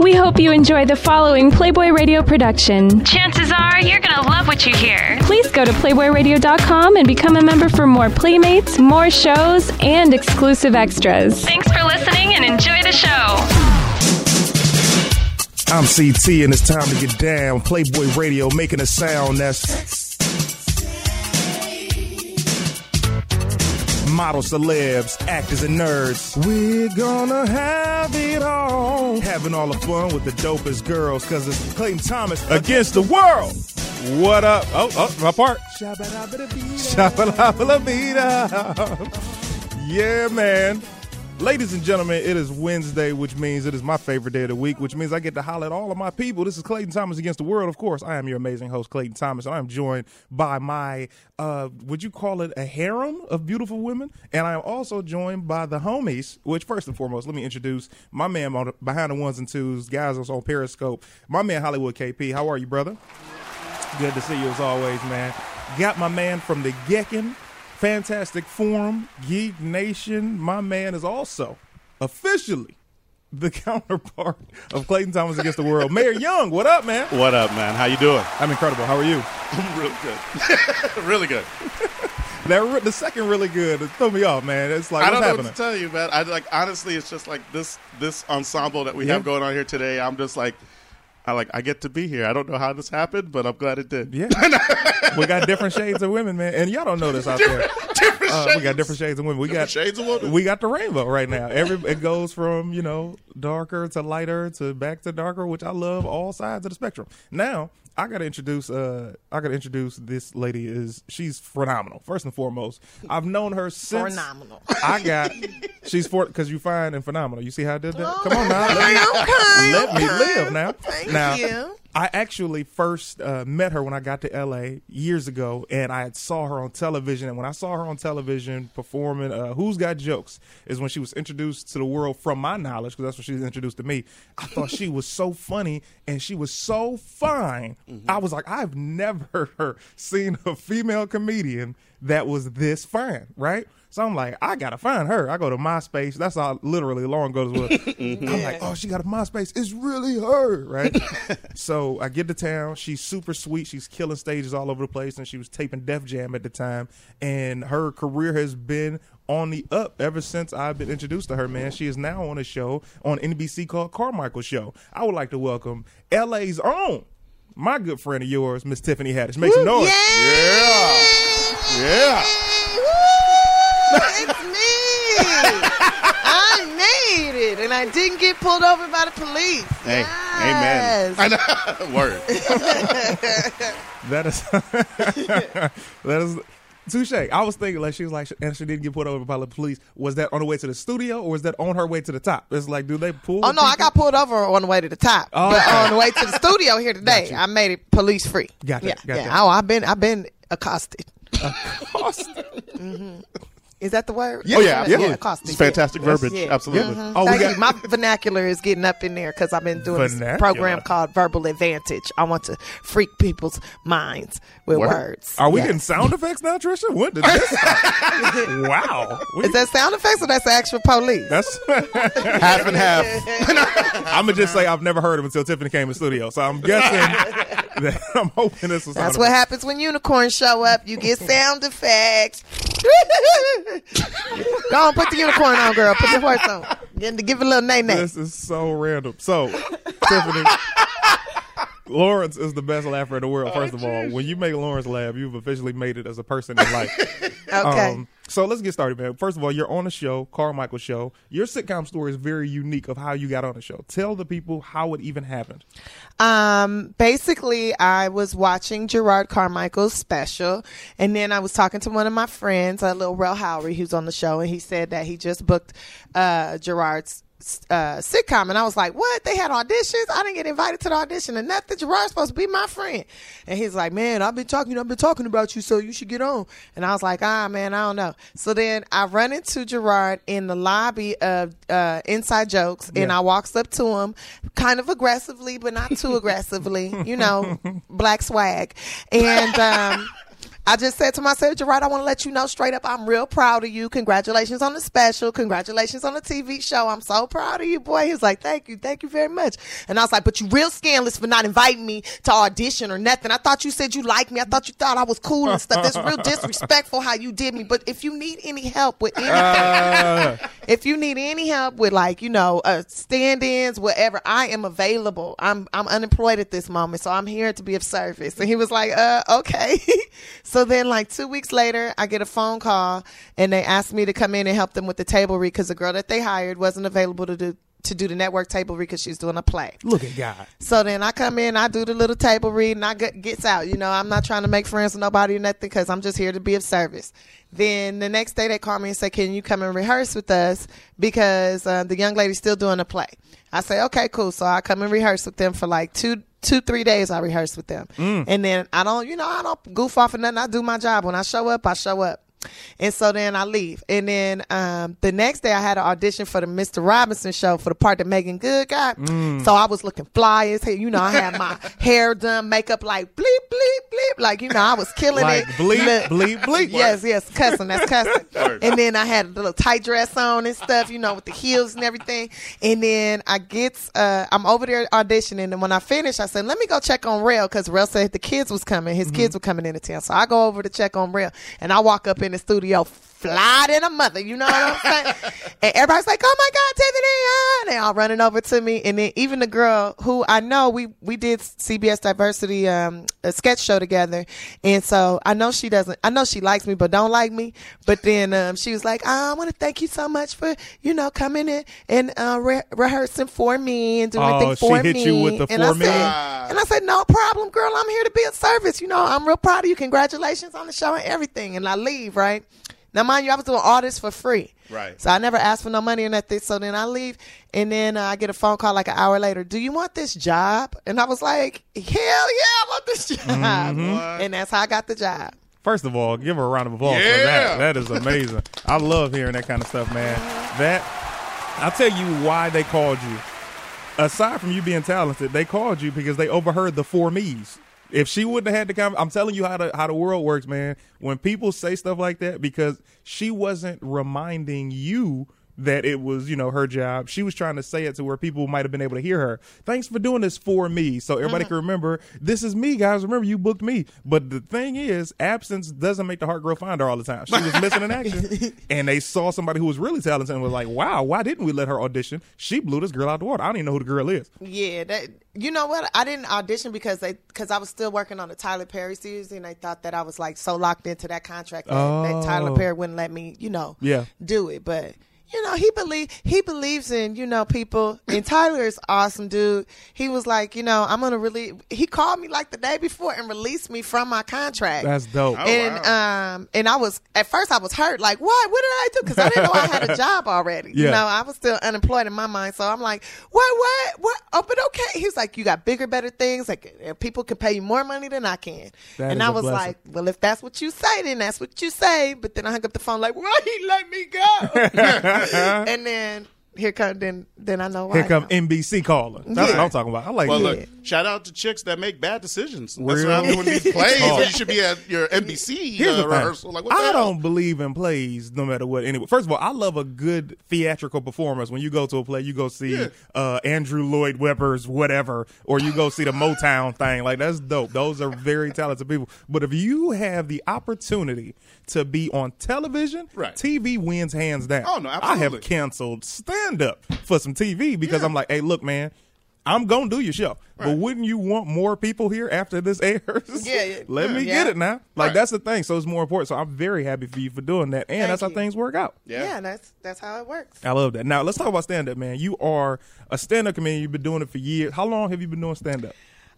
We hope you enjoy the following Playboy Radio production. Chances are you're going to love what you hear. Please go to PlayboyRadio.com and become a member for more playmates, more shows, and exclusive extras. Thanks for listening and enjoy the show. I'm CT and it's time to get down. Playboy Radio making a sound that's models, celebs, actors, and nerds. We're gonna have it all. Having all the fun with the dopest girls, cause it's Clayton Thomas against the world. What up? Oh, oh, my part. Shabba-dabba-da-bee-da. Yeah, man. Ladies and gentlemen, it is Wednesday, which means it is my favorite day of the week, which means I get to holler at all of my people. This is Clayton Thomas against the world. Of course, I am your amazing host, Clayton Thomas, and I'm joined by my, uh, would you call it a harem of beautiful women? And I am also joined by the homies, which first and foremost, let me introduce my man on, behind the ones and twos, guys that's on Periscope, my man Hollywood KP. How are you, brother? Good to see you as always, man. Got my man from the Gekken Fantastic Forum, Geek Nation. My man is also officially the counterpart of Clayton Thomas against the world. Mayor Young, what up, man? What up, man? How you doing? I'm incredible. How are you? I'm real good. really good. That the second really good. It threw me off, man. It's like I don't know happening? what to tell you, man. I like honestly, it's just like this this ensemble that we Yeah. have going on here today. I'm just like, I like I get to be here. I don't know how this happened, but I'm glad it did. Yeah, we got different shades of women, man, and y'all don't know this out there. Different Uh, we got different shades of women. We Different got shades of women. We got the rainbow right now. Every it goes from you know darker to lighter to back to darker, which I love all sides of the spectrum. Now I got to introduce. Uh, I got to introduce this lady. Is she's phenomenal? First and foremost, I've known her since Phenomenal. I got. She's for because you find and phenomenal. You see how I did that? Come on now. Let me, let me live now. Thank now, you. I actually first uh, met her when I got to LA years ago, and I saw her on television. And when I saw her on television performing uh, "Who's Got Jokes," is when she was introduced to the world from my knowledge, because that's when she was introduced to me. I thought she was so funny and she was so fine. I was like, I've never seen a female comedian that was this fine, right? So I'm like, I gotta find her. I go to MySpace. That's how literally Lauren goes. With. I'm like, oh, she got a MySpace. It's really her, right? so I get to town. She's super sweet. She's killing stages all over the place, and she was taping Def Jam at the time. And her career has been on the up ever since I've been introduced to her. Man, she is now on a show on NBC called Carmichael Show. I would like to welcome LA's own. My good friend of yours, Miss Tiffany Haddish. Make some noise. Yeah. Yeah. Woo! It's me. I made it, and I didn't get pulled over by the police. Hey, Yes. amen. I know. Word. That is that is touche. I was thinking like she was like, and she didn't get pulled over by the police. Was that on the way to the studio or was that on her way to the top? It's like, do they pull? Oh no, I got pulled over on the way to the top, Oh, but okay. on the way to the studio here today, Got. I made it police free. Got yeah, that, got yeah. that. Oh, I've been, I've been accosted. Accosted. Mm-hmm. Is that the word? Oh yeah, absolutely. accosted. It's fantastic Yes, verbiage. yeah. Absolutely. Mhm. Oh, we Thank got- you. My vernacular is getting up in there because I've been doing this program called Verbal Advantage. I want to freak people's minds with Word. words. Are we Yes. getting sound effects now, Trisha? What did this? start? wow. We- Is that sound effects or that's the actual police? that's. Half and half. I'm gonna just say I've never heard of until Tiffany came in studio. So I'm guessing that I'm hoping this was. That's what effects. happens when unicorns show up. You get sound effects. Go on, put the unicorn on, girl. Put the horse on. Give give it a little nay. This is so random. So, Tiffany, Lawrence is the best laugher in the world. First of all, when you make Lawrence laugh, you've officially made it as a person in life. Okay. Um, so let's get started, man. First of all, you're on the show, Carmichael Show. Your sitcom story is very unique of how you got on the show. Tell the people how it even happened. Um, basically, I was watching Jerrod Carmichael's special, and then I was talking to one of my friends, uh, Lil Rel Howery, who's on the show, and he said that he just booked uh, Jerrod's uh, sitcom, and I was like, "What? They had auditions? I didn't get invited to the audition, and nothing. Jerrod's supposed to be my friend." And he's like, "Man, I've been talking, I've been talking about you, so you should get on." And I was like, "Ah, man, I don't know." So then I run into Gerard in the lobby of uh, Inside Jokes, and I walks up to him, kind of aggressively, but not too aggressively, you know, black swag, and. um I just said to myself, Jerrod, I want to let you know straight up, I'm real proud of you. Congratulations on the special. Congratulations on the TV show. I'm so proud of you, boy. He was like, thank you, thank you very much. And I was like, but you real scandalous for not inviting me to audition or nothing. I thought you said you liked me. I thought you thought I was cool and stuff. That's real disrespectful how you did me. But if you need any help with anything, Uh, if you need any help with like you know uh, stand-ins whatever i am available i'm i'm unemployed at this moment so i'm here to be of service and he was like uh okay so then like two weeks later i get a phone call and they asked me to come in and help them with the table read because the girl that they hired wasn't available to do to do the network table read because she's doing a play look at God. so then I come in, I do the little table read, and I get, gets out. You know, I'm not trying to make friends with nobody or nothing because I'm just here to be of service. Then the next day they call me and say, "Can you come and rehearse with us because uh, the young lady's still doing a play?" I say, "Okay, cool." So I come and rehearse with them for like two two three days. I rehearse with them, mm. and then I don't, you know, I don't goof off or nothing. I do my job. When I show up, I show up. And so then I leave. And then um, the next day I had an audition for the Mr. Robinson show for the part that Meagan Good got. So I was looking fly as hell. You know, I had my hair done, makeup like bleep, bleep, bleep. Like, you know, I was killing Like it. bleep, Look- bleep, bleep. Yes, yes, cussing. That's cussing. and then I had a little tight dress on and stuff, you know, with the heels and everything. And then I get, uh, I'm over there auditioning, and when I finish, I said, "Let me go check on Rel," because Rel said the kids was coming. His kids were coming into town, so I go over to check on Rel, and I walk up in the studio. Fly than a mother, you know what I'm saying? and everybody's like, "Oh my God, Tiffany!" ah," They all running over to me, and then even the girl who I know, we we did CBS Diversity um, a sketch show together, and so I know she doesn't. I know she likes me, but don't like me. But then um, she was like, "I want to thank you so much for you know coming in and uh, re- rehearsing for me and doing Oh, she for hit me." you with the and I me? said, and I said, "No problem, girl. I'm here to be of service. You know, I'm real proud of you. Congratulations on the show and everything." And I leave right. Now, mind you, I was doing all this for free. Right. So I never asked for no money or nothing. So then I leave, and then uh, I get a phone call like an hour later. Do you want this job? And I was like, Hell yeah, I want this job. Mm-hmm. And that's how I got the job. First of all, give her a round of applause for that. That is amazing. I love hearing that kind of stuff, man. That I'll tell you why they called you. Aside from you being talented, they called you because they overheard the four me's. If she wouldn't have had the conversation, I'm telling you how the how the world works, man. When people say stuff like that, because she wasn't reminding you that it was, you know, her job. She was trying to say it to where people might have been able to hear her. Thanks for doing this for me. So everybody uh-huh. can remember this is me, guys. Remember you booked me. But the thing is, absence doesn't make the heart grow fonder all the time. She was missing an action. and they saw somebody who was really talented and was like, Wow, why didn't we let her audition? She blew this girl out the water. I don't even know who the girl is. Yeah, that you know what? I didn't audition because they because I was still working on the Tyler Perry series, and they thought that I was like so locked into that contract that, that Tyler Oh. Perry wouldn't let me, you know, Yeah. do it. But you know, he believe he believes in you know people, and Tyler is awesome, dude. He was like, you know, I'm gonna really. He called me like the day before and released me from my contract. That's dope. Oh, and um and I was at first I was hurt like what? What did I do? Because I didn't know I had a job already. You know I was still unemployed in my mind. So I'm like what what? What? Oh but okay. He's like you got bigger better things. Like uh, people can pay you more money than I can. That and I was blessing. like well if that's what you say then that's what you say. But then I hung up the phone like why he let me go Uh-huh. and then here come then then I know why Here come now. NBC calling. That's what I'm talking about. I like Well, that. look, shout out to chicks that make bad decisions. That's Real? what I'm doing these plays. Oh. You should be at your NBC Here's the uh, thing. rehearsal. Like, I don't believe in plays no matter what. Anyway, first of all, I love a good theatrical performance. When you go to a play, you go see Yeah. uh, Andrew Lloyd Webber's whatever, or you go see the Motown thing. Like that's dope. Those are very talented people. But if you have the opportunity to be on television, Right. TV wins hands down. Oh, no, absolutely. I absolutely. have canceled stand up for some TV because Yeah. I'm like, hey, look, man. I'm gonna do your show, but wouldn't you want more people here after this airs? Yeah, yeah. Let me Yeah. get it now. Like Right. that's the thing. So it's more important. So I'm very happy for you for doing that, and Thank that's how things work out. Yeah. yeah that's that's how it works I love that. Now let's talk about stand up, man. You are a stand up comedian. You've been doing it for years. How long have you been doing stand up?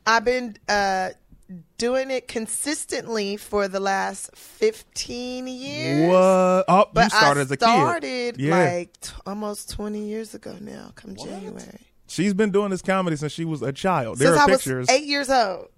I've been uh, doing it consistently for the last 15 years. What? Oh, But you started I as a started kid. Yeah, like t- almost 20 years ago now, come January. she's been doing this comedy since she was a child. There Since are I pictures. was eight years old.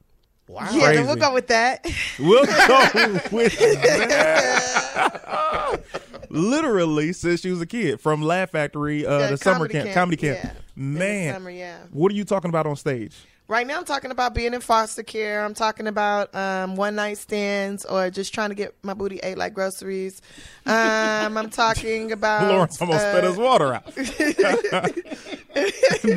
Wow. Yeah, then we'll go with that. We'll go with that. Literally since she was a kid, from Laugh Factory, uh, Yeah, the summer camp, camp, comedy camp. yeah. Man, summer, yeah. what are you talking about on stage? Right now, I'm talking about being in foster care. I'm talking about um, one night stands or just trying to get my booty ate like groceries. Um, I'm talking about. Lawrence almost uh, spit his water out. the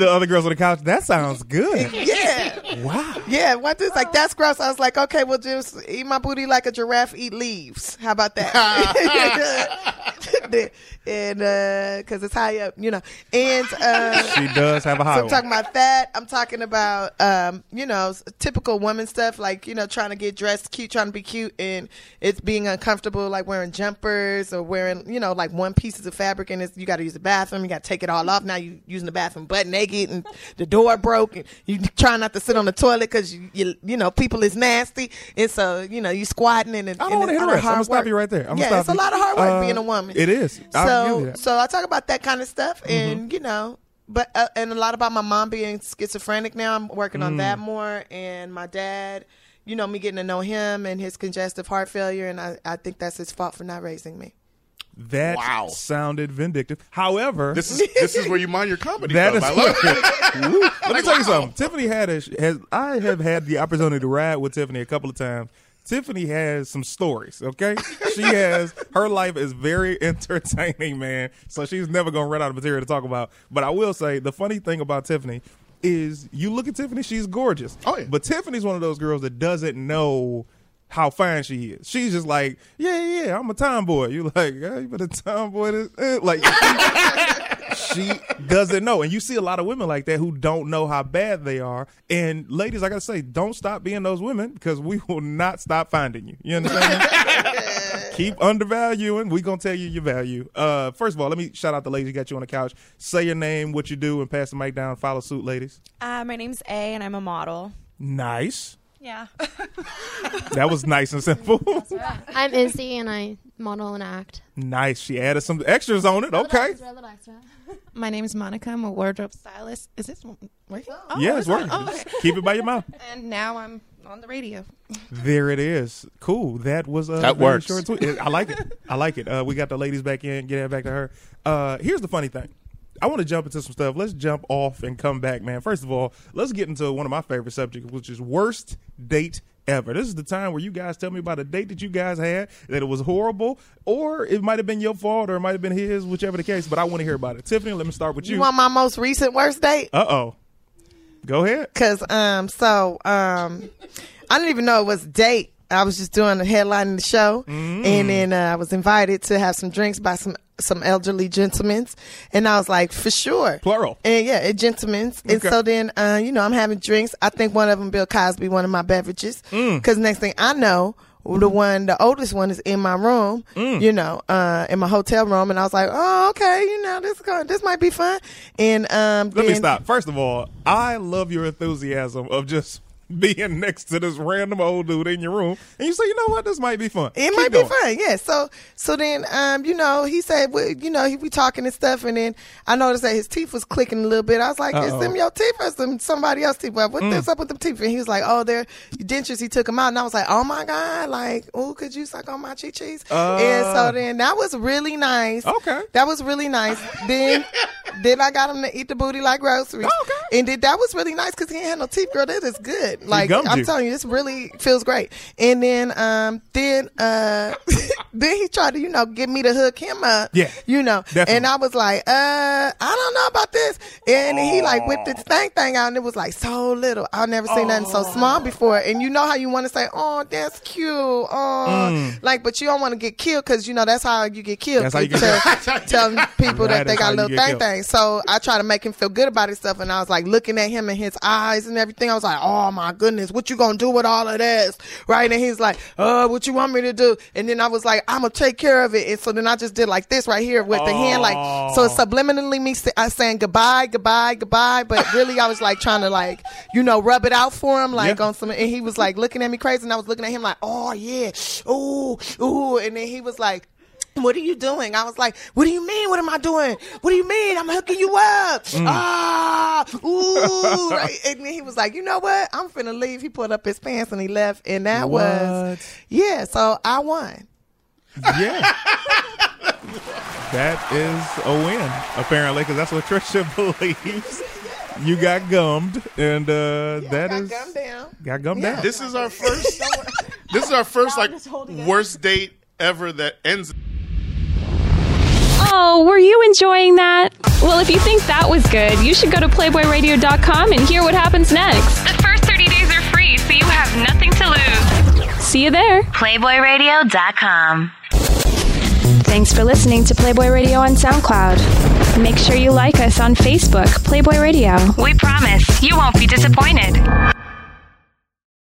other girls on the couch. That sounds good. Yeah. Wow. Yeah, what this like? That's gross. I was like, okay, well, just eat my booty like a giraffe eat leaves. How about that? and uh because it's high up, you know. And uh, She does have a high so I'm talking about that. I'm talking about, um, you know, typical woman stuff, like you know, trying to get dressed cute, trying to be cute, and it's being uncomfortable, like wearing jumpers or wearing, you know, like one pieces of fabric, and it's, you got to use the bathroom. You got to take it all off. Now you using the bathroom butt naked, and the door broke, and you try not to sit on the toilet because you, you, you know, people is nasty, and so you know, you squatting and. and I don't want to it's a lot of interrupt. I'm gonna stop work. you right there. I'm gonna yeah, it's a lot of hard work Uh, being a woman. It is. I'll give you So, that. so I talk about that kind of stuff, and you know, but uh, and a lot about my mom being schizophrenic. Now I'm working on Mm. that more, and my dad. You know, me getting to know him and his congestive heart failure, and I, I think that's his fault for not raising me. That Wow. sounded vindictive. However, This is this is where you mind your comedy. That from. is I love it. Woo. Let me tell you something. Tiffany had a, has I have had the opportunity to ride with Tiffany a couple of times. Tiffany has some stories. Okay, she has her life is very entertaining, man. So she's never gonna run out of material to talk about. But I will say the funny thing about Tiffany is you look at Tiffany, she's gorgeous. Oh, yeah. But Tiffany's one of those girls that doesn't know how fine she is. She's just like, yeah, yeah, I'm a tomboy. You like, yeah, you a tomboy? This, eh. like, she doesn't know. And you see a lot of women like that who don't know how bad they are. And ladies, I gotta say, don't stop being those women because we will not stop finding you. You understand? Keep undervaluing. We gonna tell you your value. Uh, first of all, let me shout out the ladies who got you on the couch. Say your name, what you do, and pass the mic down. Follow suit, ladies. Uh, my name's A, and I'm a model. Nice. Yeah. That was nice and simple. I'm Izzy and I model and act. nice. She added some extras on it. Okay. My name is Monica. I'm a wardrobe stylist. Is this working? Oh, yeah, it's working. Oh, okay. Keep it by your mouth. And now I'm on the radio. There it is. Cool. That was uh, That very works. Short and. I like it. I like it. Uh, we got the ladies back in. Get it back to her. Uh, here's the funny thing. I want to jump into some stuff. Let's jump off and come back, man. First of all, let's get into one of my favorite subjects, which is worst date ever. This is the time where you guys tell me about a date that you guys had that it was horrible, or it might have been your fault, or it might have been his, whichever the case. But I want to hear about it. Tiffany, let me start with You you. want my most recent worst date? Uh oh. Go ahead. Cause um, so um, I didn't even know it was a date. I was just doing the headline of the show, Mm. and then uh, I was invited to have some drinks by some some elderly gentlemen, and I was like, for sure, Plural. and yeah, a gentlemen's. And so then, uh, you know, I'm having drinks. I think one of them, Bill Cosby, one of my beverages. Mm. Because next thing I know, the one, the oldest one, is in my room. Mm. You know, uh, in my hotel room, and I was like, oh, okay, you know, this going, this might be fun. And um, Let me stop. First of all, I love your enthusiasm of just being next to this random old dude in your room, and you say, you know what, this might be fun. It Keep might going. be fun, yeah. So, so then, um, you know, he said, well, you know, he we talking and stuff, and then I noticed that his teeth was clicking a little bit. I was like, is Uh-oh. them your teeth or some somebody else's teeth? Well, what Mm. what's up with them teeth? And he was like, oh, they're dentures. He took them out, and I was like, oh my god, like, oh, could you suck on my cheese? and Uh. so then that was really nice. Okay. that was really nice. then, then I got him to eat the booty like groceries. Okay. And then that was really nice because he ain't had no teeth, girl. That is good. Like I'm you. telling you, this really feels great. And then, um, then, uh, then he tried to, you know, get me to hook him up. Yeah, you know. definitely. And I was like, uh, I don't know about this. And he like whipped this thing thing out, and it was like so little. I've never seen nothing so small before. And you know how you want to say, oh, that's cute, oh, like, but you don't want to get killed because you know that's how you get killed. Mm. That's how you get Tell- Telling people That that they got little thing killed. thing. So I try to make him feel good about himself, and I was like looking at him in his eyes and everything. I was like, oh my goodness, what you gonna do with all of this, right? And he's like, uh, what you want me to do? And then I was like, I'm gonna take care of it. And so then I just did like this right here with the hand, like so it's subliminally me sa- I saying goodbye, goodbye, goodbye, but really I was like trying to like you know rub it out for him, like Yeah. on some. And he was like looking at me crazy, and I was looking at him like, oh yeah, ooh, ooh, and then he was like. What are you doing? I was like, What do you mean? What am I doing? What do you mean? I'm hooking you up. Ah, ooh. right. And then he was like, You know what? I'm finna leave. He pulled up his pants and he left. And that was, What? yeah. So I won. Yeah. that is a win, apparently, because that's what Trisha believes. you got gummed, and uh, that got is gummed down. got gummed Yeah. down. This is our first. this is our first like just hold it up. worst date ever that ends. Oh, were you enjoying that? Well, if you think that was good, you should go to PlayboyRadio.com and hear what happens next. The first 30 days are free, so you have nothing to lose. See you there. PlayboyRadio.com. Thanks for listening to Playboy Radio on SoundCloud. Make sure you like us on Facebook, Playboy Radio. We promise you won't be disappointed.